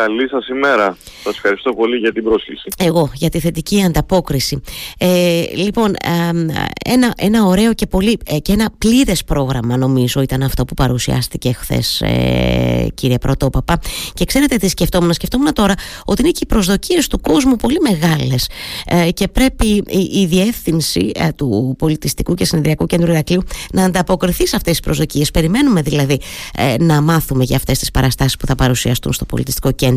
Καλή σας ημέρα. Σας ευχαριστώ πολύ για την πρόσκληση. Εγώ, για τη θετική ανταπόκριση. Ε, λοιπόν, ένα, ένα ωραίο και, πολύ, ε, και ένα πλήρες πρόγραμμα νομίζω ήταν αυτό που παρουσιάστηκε χθες, ε, κύριε Πρωτόπαπα. Και ξέρετε τι σκεφτόμουν. Σκεφτόμουν τώρα ότι είναι και οι προσδοκίες του κόσμου πολύ μεγάλες ε, και πρέπει η, η διεύθυνση ε, του Πολιτιστικού και Συνεδριακού Κέντρου Ηρακλείου να ανταποκριθεί σε αυτές τις προσδοκίες. Περιμένουμε δηλαδή ε, να μάθουμε για αυτές τις παραστάσεις που θα παρουσιαστούν στο Πολιτιστικό Κέντρο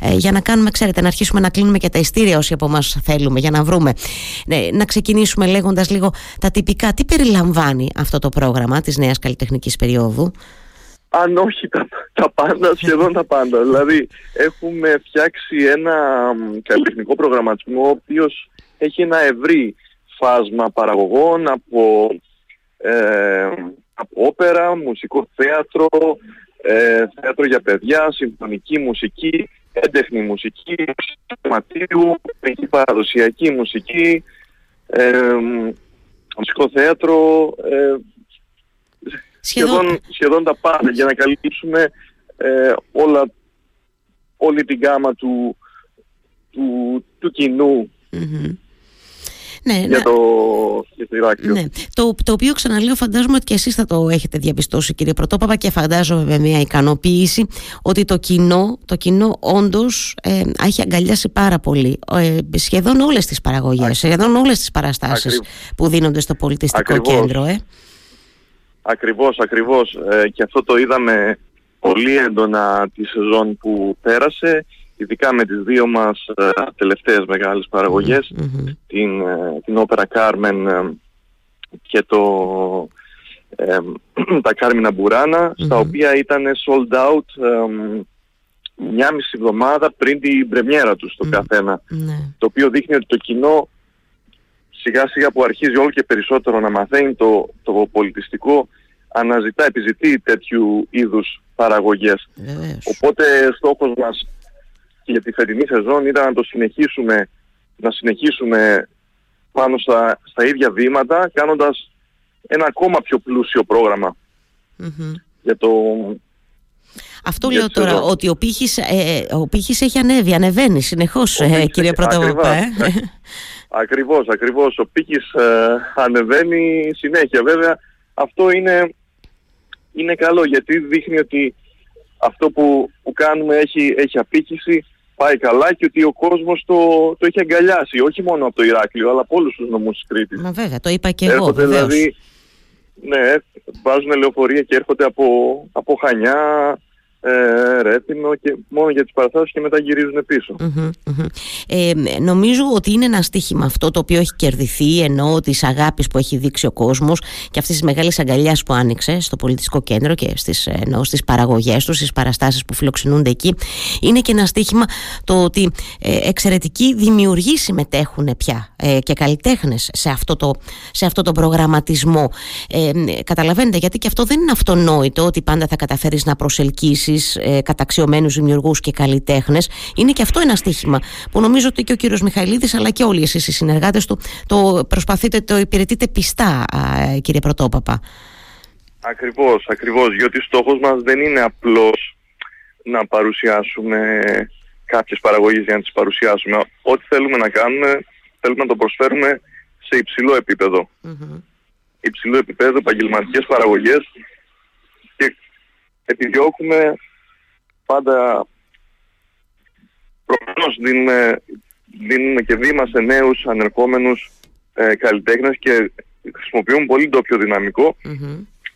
ε, για να κάνουμε, ξέρετε, να αρχίσουμε να κλείνουμε και τα ειστήρια όσοι από εμάς θέλουμε για να βρούμε. Ναι, να ξεκινήσουμε λέγοντας λίγο τα τυπικά. Τι περιλαμβάνει αυτό το πρόγραμμα της νέας καλλιτεχνικής περίοδου; Αν όχι τα, τα πάντα, σχεδόν τα πάντα. Δηλαδή έχουμε φτιάξει ένα καλλιτεχνικό προγραμματισμό ο οποίος έχει ένα ευρύ φάσμα παραγωγών από, ε, από όπερα, μουσικό θέατρο, ε, θέατρο για παιδιά, συμφωνική μουσική, έντεχνη μουσική, μουσική παραδοσιακή μουσική, ε, μουσικό θέατρο, ε, σχεδόν, σχεδόν τα πάντα για να καλύψουμε ε, όλα, όλη την γάμα του, του, του κοινού ναι, για, το, για το Ηράκλειο. Ναι. Το, το οποίο ξαναλέω φαντάζομαι ότι και εσείς θα το έχετε διαπιστώσει κύριε Πρωτόπαπα και φαντάζομαι με μια ικανοποίηση ότι το κοινό, το κοινό όντως ε, έχει αγκαλιάσει πάρα πολύ ε, σχεδόν όλες τις παραγωγές, σχεδόν όλες τις παραστάσεις που δίνονται στο πολιτιστικό κέντρο. Ε. Ακριβώς, ακριβώς. Ε, και αυτό το είδαμε πολύ έντονα τη σεζόν που πέρασε ειδικά με τις δύο μας ε, τελευταίες μεγάλες την, ε, την όπερα Κάρμεν ε, και το, ε, τα Κάρμινα στα οποία ήταν sold out μια μισή εβδομάδα πριν την πρεμιέρα τους το καθενα ναι. Το οποίο δείχνει ότι το κοινό σιγά σιγά που αρχίζει όλο και περισσότερο να μαθαίνει το, το πολιτιστικό αναζητά, επιζητεί τέτοιου είδους παραγωγές. Οπότε στόχος μας και για τη φετινή σεζόν ήταν να το συνεχίσουμε, να συνεχίσουμε πάνω στα, στα ίδια βήματα κάνοντας ένα ακόμα πιο πλούσιο για το αυτό λέω τώρα, ότι ο πύχης, ε, ο πύχης έχει ανέβει, ανεβαίνει συνεχώς, ε, κύριε Πρωτοβουλία. Ε. Ακριβώς, ακριβώς. Ο πύχης ε, ανεβαίνει συνέχεια. Βέβαια, αυτό είναι, είναι καλό, γιατί δείχνει ότι αυτό που, που κάνουμε έχει, έχει απήχηση πάει καλά και ότι ο κόσμος το, το έχει αγκαλιάσει, όχι μόνο από το Ηράκλειο, αλλά από όλους τους νομούς της Κρήτης. Μα βέβαια, το είπα και εγώ, βεβαίως. δηλαδή, ναι, βάζουν λεωφορεία και έρχονται από, από Χανιά, ε, Ρέτινο και μόνο για τις παραστάσεις και μετά γυρίζουν Ε, νομίζω ότι είναι ένα στίχημα αυτό το οποίο έχει κερδιθεί ενώ της αγάπης που έχει δείξει ο κόσμος και αυτής της μεγάλης αγκαλιάς που άνοιξε στο πολιτιστικό κέντρο και στις, ενώ στις παραγωγές τους, στις παραστάσεις που φιλοξενούνται εκεί. Είναι και ένα στίχημα το ότι ε, εξαιρετικοί δημιουργοί συμμετέχουν πια ε, και καλλιτέχνες σε αυτό το, σε αυτό το προγραμματισμό. Ε, καταλαβαίνετε γιατί και αυτό δεν είναι αυτονόητο ότι πάντα θα καταφέρεις να προσελκύσεις ε, καταξιωμένους δημιουργούς και καλλιτέχνες. Είναι και αυτό ένα στίχημα που νομίζω ότι και ο κύριος Μιχαηλίδης αλλά και όλοι εσείς οι συνεργάτες του το προσπαθείτε, το υπηρετείτε πιστά, κύριε Πρωτόπαπα. Ακριβώς, ακριβώς. Διότι στόχος μας δεν είναι απλώς να παρουσιάσουμε κάποιες παραγωγές για να τις παρουσιάσουμε. Ό,τι θέλουμε να κάνουμε, θέλουμε να το προσφέρουμε σε υψηλό επίπεδο. Mm-hmm. Υψηλό επίπεδο, επαγγελματικές παραγωγές επιδιώκουμε πάντα προφανώς δίνουμε, δίνουμε και βήμα σε νέους ανερχόμενους ε, καλλιτέχνες και χρησιμοποιούμε πολύ ντόπιο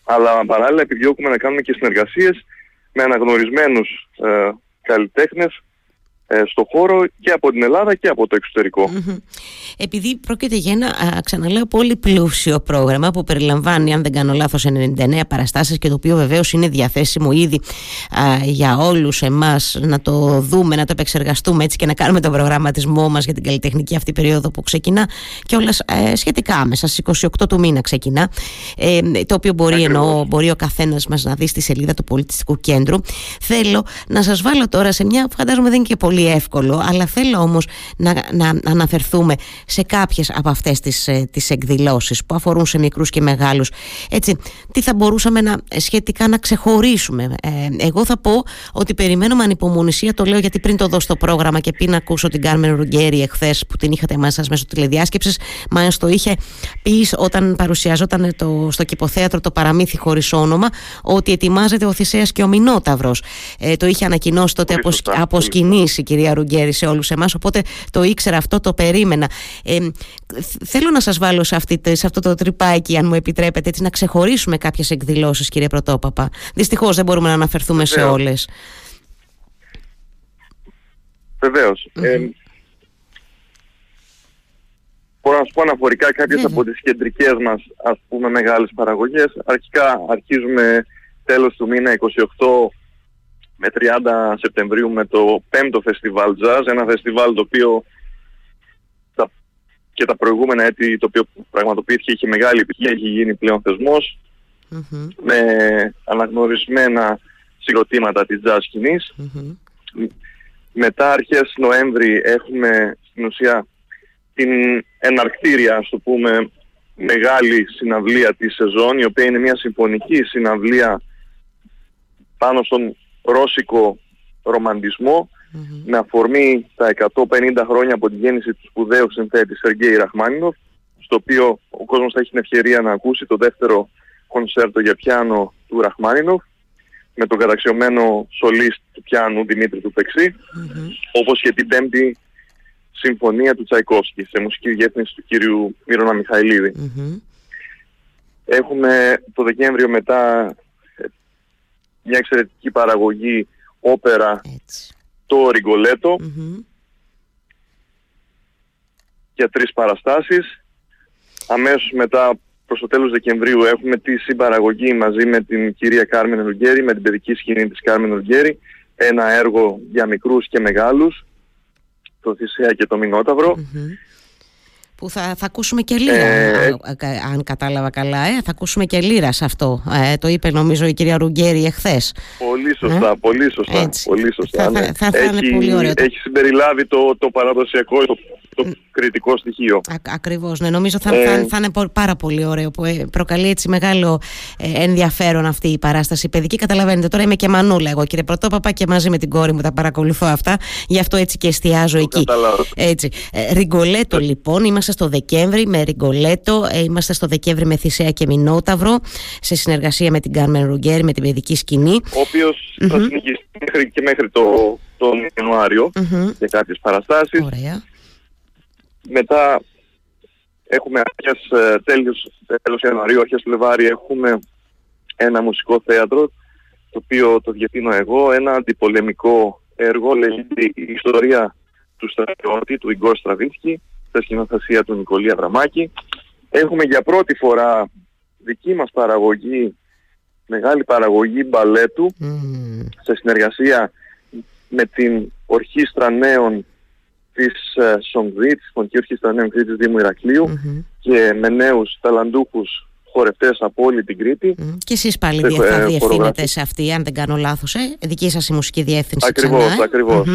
αλλά παράλληλα επιδιώκουμε να κάνουμε και συνεργασίες με αναγνωρισμένους ε, καλλιτέχνες ε, στο χώρο και από την Ελλάδα και από το εξωτερικο Επειδή πρόκειται για ένα, ξαναλέω, πολύ πλούσιο πρόγραμμα που περιλαμβάνει, αν δεν κάνω λάθος, 99 παραστάσεις και το οποίο βεβαίως είναι διαθέσιμο ήδη για όλους εμάς να το δούμε, να το επεξεργαστούμε έτσι και να κάνουμε τον προγραμματισμό μας για την καλλιτεχνική αυτή περίοδο που ξεκινά και όλα ε, σχετικά άμεσα, στις 28 του μήνα ξεκινά, ε, το οποίο μπορεί, εννοώ, μπορεί ο καθένας μας να δει στη σελίδα του Πολιτιστικού Κέντρου. Θέλω να σας βάλω τώρα σε μια, φαντάζομαι δεν είναι και πολύ πολύ εύκολο αλλά θέλω όμως να, να αναφερθούμε σε κάποιες από αυτές τις, ε, τις εκδηλώσεις που αφορούν σε μικρούς και μεγάλους. Έτσι, τι θα μπορούσαμε να, σχετικά να ξεχωρίσουμε. Ε, εγώ θα πω ότι περιμένω με ανυπομονησία το λέω γιατί πριν το δω στο πρόγραμμα και πριν ακούσω την Κάρμεν Ρουγκέρι εχθές που την είχατε μέσα μέσω τηλεδιάσκεψης μα το είχε πεις όταν παρουσιαζόταν το, στο κηποθέατρο το παραμύθι χωρίς όνομα ότι ετοιμάζεται ο Θησέας και ο Μινόταυρος ε, το είχε ανακοινώσει τότε από, από η κυρία Ρουγκέρι σε όλους εμάς οπότε το ήξερα αυτό το περίμενα. Ε, θέλω να σας βάλω σε, αυτή, σε αυτό το τρυπάκι αν μου επιτρέπετε έτσι, να ξεχωρίσουμε κάποιες εκδηλώσεις κύριε Πρωτόπαπα. Δυστυχώς δεν μπορούμε να αναφερθούμε σε όλες. Βεβαίως. Ε, μπορώ να σου πω αναφορικά κάποιες από τις κεντρικές μας ας πούμε μεγάλες παραγωγές. Αρχικά αρχίζουμε τέλος του μήνα 28 με 30 Σεπτεμβρίου με το 5ο φεστιβάλ Jazz, ένα φεστιβάλ το οποίο τα, και τα προηγούμενα έτη το οποίο πραγματοποιήθηκε είχε μεγάλη επιτυχία, έχει γίνει πλέον με αναγνωρισμένα συγκροτήματα της jazz σκηνης Μετά αρχές Νοέμβρη έχουμε στην ουσία την εναρκτήρια, ας το πούμε, μεγάλη συναυλία της σεζόν, η οποία είναι μια συμφωνική συναυλία πάνω στον ρώσικο με αφορμή τα 150 χρόνια από τη γέννηση του σπουδαίου συνθέτη Σεργέη Ραχμάνινοφ στο οποίο ο κόσμος θα έχει την ευκαιρία να ακούσει το δεύτερο κονσέρτο για πιάνο του Ραχμάνινοφ με τον καταξιωμένο σολίστ του πιάνου Δημήτρη Τουπεξή όπως και την πέμπτη συμφωνία του Τσαϊκόφσκι σε μουσική διεύθυνση του κύριου Μύρονα Έχουμε το Δεκέμβριο μετά μια εξαιρετική παραγωγή όπερα το ριγκολετο για τρεις παραστάσεις. Αμέσως μετά προς το τέλος Δεκεμβρίου έχουμε τη συμπαραγωγή μαζί με την κυρία Κάρμεν Ρουγκέρη, με την παιδική σκηνή της Κάρμεν Ρουγκέρη, ένα έργο για μικρούς και μεγάλους, το Θησέα και το μινοταυρο που θα, θα ακούσουμε και λίρα, ε, αν κατάλαβα καλά. Ε, θα ακούσουμε και λίρα σε αυτό. Ε, το είπε νομίζω η κυρία Ρουγκέρη εχθές. Πολύ σωστά, ε, πολύ σωστά. Πολύ σωστά θα, ναι. θα, θα, έχει, πολύ ωραίο. Έχει συμπεριλάβει το, το παραδοσιακό, το, το κριτικό στοιχείο. Α, ακριβώς, ναι. Νομίζω θα, θα, θα, είναι πάρα πολύ ωραίο που προκαλεί έτσι μεγάλο ενδιαφέρον αυτή η παράσταση παιδική. Καταλαβαίνετε, τώρα είμαι και μανούλα εγώ κύριε Πρωτόπαπα και μαζί με την κόρη μου τα παρακολουθώ αυτά. Γι' αυτό έτσι και εστιάζω εκεί. Έτσι. Ριγκολέτο λοιπόν, είμαστε Είμαστε στο Δεκέμβρη με Ριγκολέτο, ε, είμαστε στο Δεκέμβρη με Θησέα και Μινόταυρο, σε συνεργασία με την Κάρμεν Ρουγκέρ, με την παιδική σκηνή. Ο οποίος mm-hmm. θα συνεχίσει μέχρι και μέχρι το, τον Ιανουάριο mm-hmm. για κάποιες παραστάσεις. Ωραία. Μετά έχουμε αρχές ε, τέλος, τέλος Ιανουαρίου, αρχές Φλεβάρι, έχουμε ένα μουσικό θέατρο, το οποίο το διευθύνω εγώ, ένα αντιπολεμικό έργο, λέγεται η ιστορία του στρατιώτη, του Ιγκόρ Στραβίνσκι, σε σκηνοθεσία του Νικολία Δραμάκη. Έχουμε για πρώτη φορά δική μας παραγωγή, μεγάλη παραγωγή μπαλέτου σε συνεργασία με την Ορχήστρα Νέων της ε, Σονγκρή, της Φωνική Ορχήστρα Νέων Κρήτης Δήμου και με νέους ταλαντούχους χορευτές από όλη την Κρήτη. Mm. Και εσείς πάλι ε, θα διευθύνετε σε αυτή, αν δεν κάνω λάθος, ε; δική σας η μουσική διεύθυνση. Ακριβώς, ξανά, ακριβώς.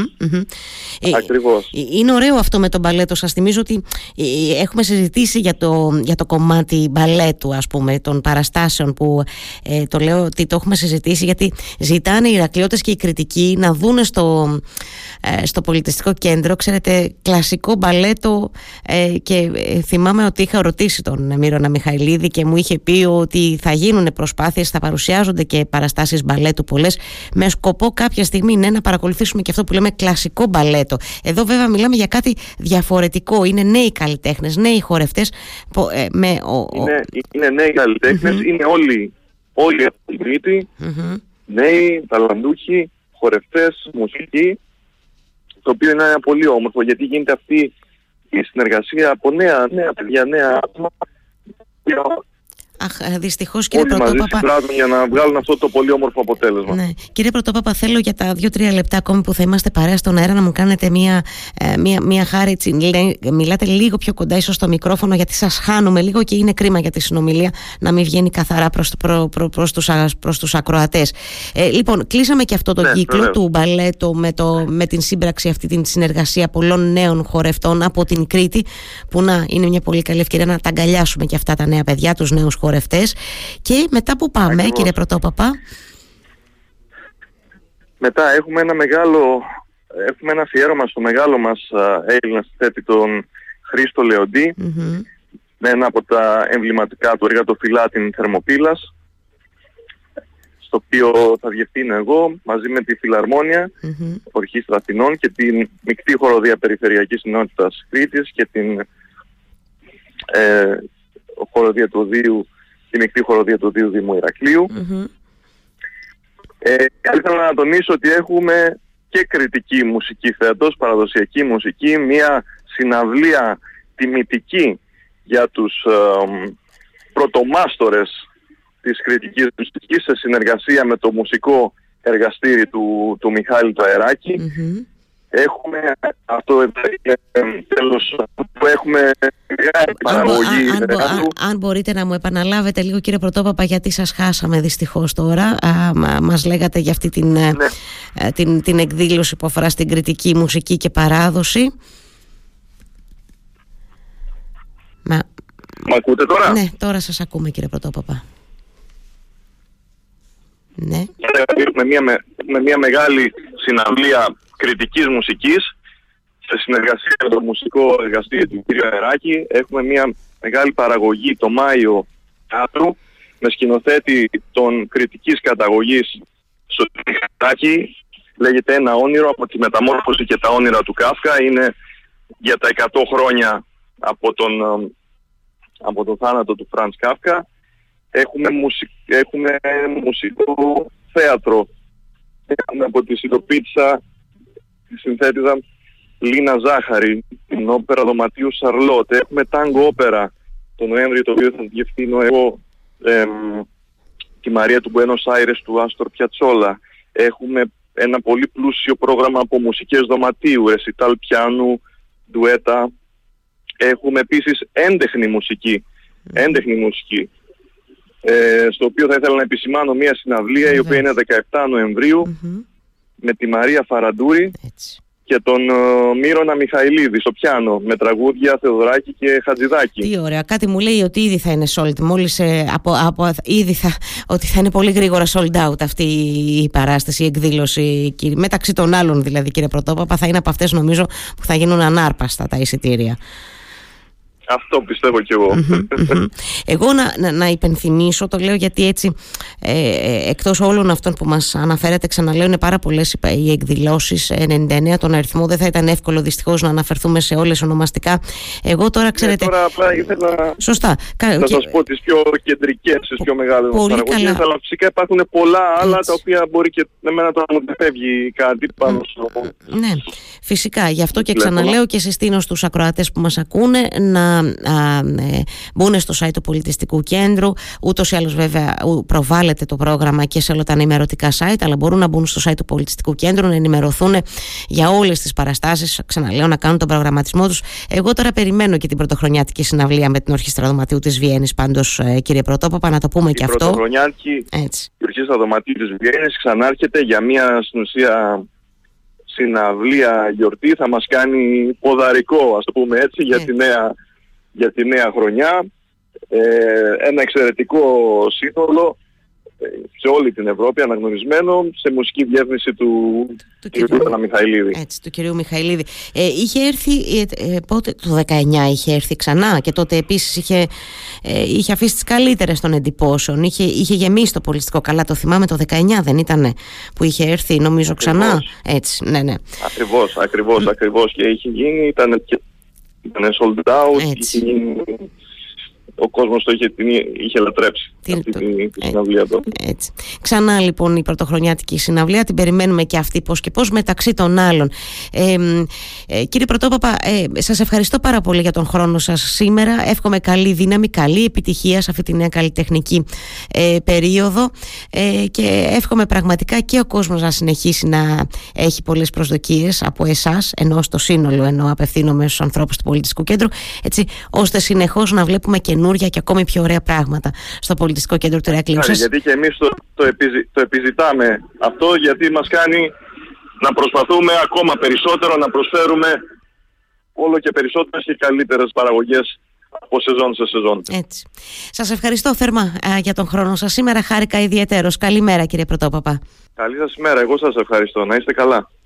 Ακριβώς. Ε, είναι ωραίο αυτό με τον μπαλέτο. Σας θυμίζω ότι έχουμε συζητήσει για το, για το κομμάτι μπαλέτου, ας πούμε, των παραστάσεων που ε, το λέω ότι το έχουμε συζητήσει γιατί ζητάνε οι Ηρακλειώτες και οι κριτικοί να δούνε στο, ε, στο πολιτιστικό κέντρο, ξέρετε, κλασικό μπαλέτο ε, και θυμάμαι ότι είχα ρωτήσει τον Μύρονα Μιχαηλίδη και μου είχε πει ότι θα γίνουν προσπάθειες, θα παρουσιάζονται και παραστάσεις μπαλέτου πολλές με σκοπό κάποια στιγμή ναι, να παρακολουθήσουμε και αυτό που λέμε κλασικό μπαλέτο. Εδώ βέβαια μιλάμε για κάτι διαφορετικό. Είναι νέοι καλλιτέχνες, νέοι χορευτές. Ε, με, είναι, είναι νέοι είναι όλοι, όλοι από την κρητη νέοι, ταλαντούχοι, χορευτές, μουσικοί, το οποίο είναι ένα πολύ όμορφο γιατί γίνεται αυτή η συνεργασία από νέα, νέα παιδιά, νέα άτομα Αχ, ε, δυστυχώς κύριε Όλοι μαζί Πρωτόπαπα. συμπράττουν για να βγάλουν αυτό το πολύ όμορφο αποτέλεσμα. Ναι. Κύριε Πρωτόπαπα, θέλω για τα δύο-τρία λεπτά ακόμη που θα είμαστε παρέα στον αέρα να μου κάνετε μία, ε, μία, μία χάρη. Έτσι, λέ- μιλάτε λίγο πιο κοντά, ίσως στο μικρόφωνο, γιατί σας χάνουμε λίγο και είναι κρίμα για τη συνομιλία να μην βγαίνει καθαρά προς προ, προ, προς τους, α- προς τους ακροατές. Ε, λοιπόν, κλείσαμε και αυτό το Ναι, κύκλο βεβαίως. του μπαλέτο με, το, με την σύμπραξη αυτή την συνεργασία πολλών νέων χορευτών από την Κρήτη που να είναι μια πολύ καλή ευκαιρία να τα αγκαλιάσουμε και αυτά τα νέα παιδιά, τους νέους χορευτές και μετά που πάμε Ακριβώς. κύριε Πρωτόπαπα Μετά έχουμε ένα μεγάλο, έχουμε ένα αφιέρωμα στο μεγάλο μας α, Έλληνα συνθέτη τον Χρήστο Λεοντή Μμμ. με ένα από τα εμβληματικά του έργα το Φιλάτιν Θερμοπύλας στο οποίο θα διευθύνω εγώ μαζί με τη Φιλαρμόνια Μμμ. Ορχήστρα Αθηνών και την μεικτή χοροδία Περιφερειακής Συνότητας Κρήτης και την ε, χοροδία του Δίου, τη μεικτή χοροδία του Δίου Δήμου Ηρακλείου. Μμμ. Ε, θα ήθελα να τονίσω ότι έχουμε και κριτική μουσική φέτος, παραδοσιακή μουσική, μια συναυλία τιμητική για τους ε, πρωτομάστορες της κριτικής μουσικής σε συνεργασία με το μουσικό εργαστήρι του, του Μιχάλη του Αεράκη. Μμμ. Έχουμε αυτό εδώ είναι, ε, τέλος που έχουμε μεγάλη Αν, μπο- παραγωγή αν- αν μπο- έργου. αν- αν μπορείτε να μου επαναλάβετε λίγο κύριε Πρωτόπαπα γιατί σας χάσαμε δυστυχώς τώρα Α, μα- μας λέγατε για αυτή την, ε, Ναι. ε, την, την εκδήλωση που αφορά στην κριτική μουσική και παράδοση Μα, Μ' ακούτε τώρα; ναι τώρα σας ακούμε κύριε Πρωτόπαπα ναι με μια, με, με μια μεγάλη συναυλία κριτικής μουσικής σε συνεργασία με το μουσικό εργαστήριο του κ. Αεράκη έχουμε μια μεγάλη παραγωγή το Μάιο teatru με σκηνοθέτη των κριτικής καταγωγής στο Αεράκη λέγεται ένα όνειρο από τη μεταμόρφωση και τα όνειρα του Κάφκα είναι για τα 100 χρόνια από τον, ε, από τον θάνατο του Φραντς Κάφκα έχουμε, μουσι... έχουμε μουσικό θέατρο. Έχουμε από τη Σιτοπίτσα τη συνθέτιδα Λίνα Ζάχαρη, την όπερα Δωματίου Σαρλότ. Έχουμε τάγκο όπερα το Νοέμβριο, το οποίο θα διευθύνω εγώ εμ, τη Μαρία του Μπουένος Άιρες του Άστορ Πιατσόλα. Έχουμε ένα πολύ πλούσιο πρόγραμμα από μουσικές δωματίου, ρεσιτάλ πιάνου, ντουέτα. Έχουμε επίσης έντεχνη μουσική. Έντεχνη μουσική ε, στο οποίο θα ήθελα να επισημάνω μια συναυλία η οποία είναι 17 Νοεμβρίου Μμμ. με τη Μαρία Φαραντούρη έτσι και τον ε, Μύρονα Μιχαηλίδη στο πιάνο με τραγούδια Θεοδωράκη και Χατζηδάκη. Τι ωραία. Κάτι μου λέει ότι ήδη θα είναι sold. Μόλις από, από, ήδη θα, ότι θα είναι πολύ γρήγορα sold out αυτή η παράσταση, η εκδήλωση. κύριε- Μεταξύ των άλλων δηλαδή, κύριε Πρωτόπαπα, θα είναι από αυτές νομίζω που θα γίνουν ανάρπαστα τα εισιτήρια. Αυτό πιστεύω κι εγώ. Μμμ. Εγώ να, να, να υπενθυμίσω, το λέω γιατί έτσι ε, ε, εκτός όλων αυτών που μας αναφέρατε ξαναλέω είναι πάρα πολλές οι- οι εκδηλώσεις 99 τον αριθμό δεν θα ήταν εύκολο δυστυχώς να αναφερθούμε σε όλες ονομαστικά εγώ τώρα ξέρετε Ε, τώρα απλά ήθελα σωστά κα- να και- σας πω τις πιο κεντρικές, τις πιο μεγάλες μας Πολύ παραγωγές, καλά. αλλά φυσικά υπάρχουν πολλά άλλα Έτσι. τα οποία μπορεί και εμένα τώρα να μου φεύγει κάτι πάνω στο... Ναι, φυσικά. Γι' αυτό και Τηλέφωνο. ξαναλέω και συστήνω στους ακροατές που μας ακούνε να α, ε, μπουν στο site του Πολιτιστικού Κέντρου. Ούτως ή άλλως βέβαια ου- προβάλλεται το πρόγραμμα και σε όλα τα ενημερωτικά site, αλλά μπορούν να μπουν στο site του Πολιτιστικού Κέντρου να ενημερωθούν για όλες τις παραστάσεις. Ξαναλέω να κάνουν τον προγραμματισμό τους. Εγώ τώρα περιμένω και την πρωτοχρονιάτικη συναυλία με την Ορχήστρα Δωματίου της Βιέννης πάντως ε, κύριε Πρωτόπαπα να το πούμε και Η αυτό. πρωτοχρονιάτικη Έτσι. η Ορχήστρα Δωματίου της Βιέννης ξανάρχεται για μια στην ουσία συναυλία γιορτή θα μας κάνει ποδαρικό ας το πούμε έτσι για, Ναι. τη, νέα, για τη νέα χρονιά ε, ένα εξαιρετικό σύνολο ε, σε όλη την Ευρώπη αναγνωρισμένο σε μουσική διεύθυνση του, Του του κυρίου. Γιώργου Μιχαηλίδη. Έτσι, του κυρίου Μιχαηλίδη. Ε, είχε έρθει, ε, ε, πότε, το 19 είχε έρθει ξανά και τότε επίσης είχε, ε, είχε αφήσει τις καλύτερες των εντυπώσεων. Είχε, είχε γεμίσει το πολιστικό καλά. Το θυμάμαι το 19 δεν ήτανε που είχε έρθει νομίζω ξανά. Ακριβώς. Έτσι, ναι, ναι. Ακριβώς, ακριβώς, ακριβώς και είχε γίνει, ήταν, και- ήταν sold out, Έτσι. είχε γίνει, ο κόσμος το είχε, την είχε λατρέψει. Αυτή τη, τη συναυλία του. Έτσι. Ξανά λοιπόν η πρωτοχρονιάτικη συναυλία, την περιμένουμε και αυτή πώς και πώς μεταξύ των άλλων. Ε, ε, κύριε Πρωτόπαπα, ε, σας ευχαριστώ πάρα πολύ για τον χρόνο σας σήμερα. Εύχομαι καλή δύναμη, καλή επιτυχία σε αυτή τη νέα καλλιτεχνική ε, περίοδο ε, και εύχομαι πραγματικά και ο κόσμος να συνεχίσει να έχει πολλές προσδοκίες από εσάς, ενώ στο σύνολο ενώ απευθύνομαι στους ανθρώπους του Πολιτιστικού Κέντρου, έτσι, ώστε συνεχώς να βλέπουμε καινούρια και ακόμη πιο ωραία πράγματα στο Πολιτιστικό Κέντρο του Ηρακλείου. Γιατί και εμείς το, το, το επιζητάμε αυτό, γιατί μας κάνει να προσπαθούμε ακόμα περισσότερο να προσφέρουμε όλο και περισσότερες και καλύτερες παραγωγές από σεζόν σε σεζόν. Έτσι. Σας ευχαριστώ θερμά για τον χρόνο σας. Σήμερα χάρηκα ιδιαίτερος. Καλημέρα κύριε Πρωτόπαπα. Καλή σας ημέρα. Εγώ σας ευχαριστώ. Να είστε καλά.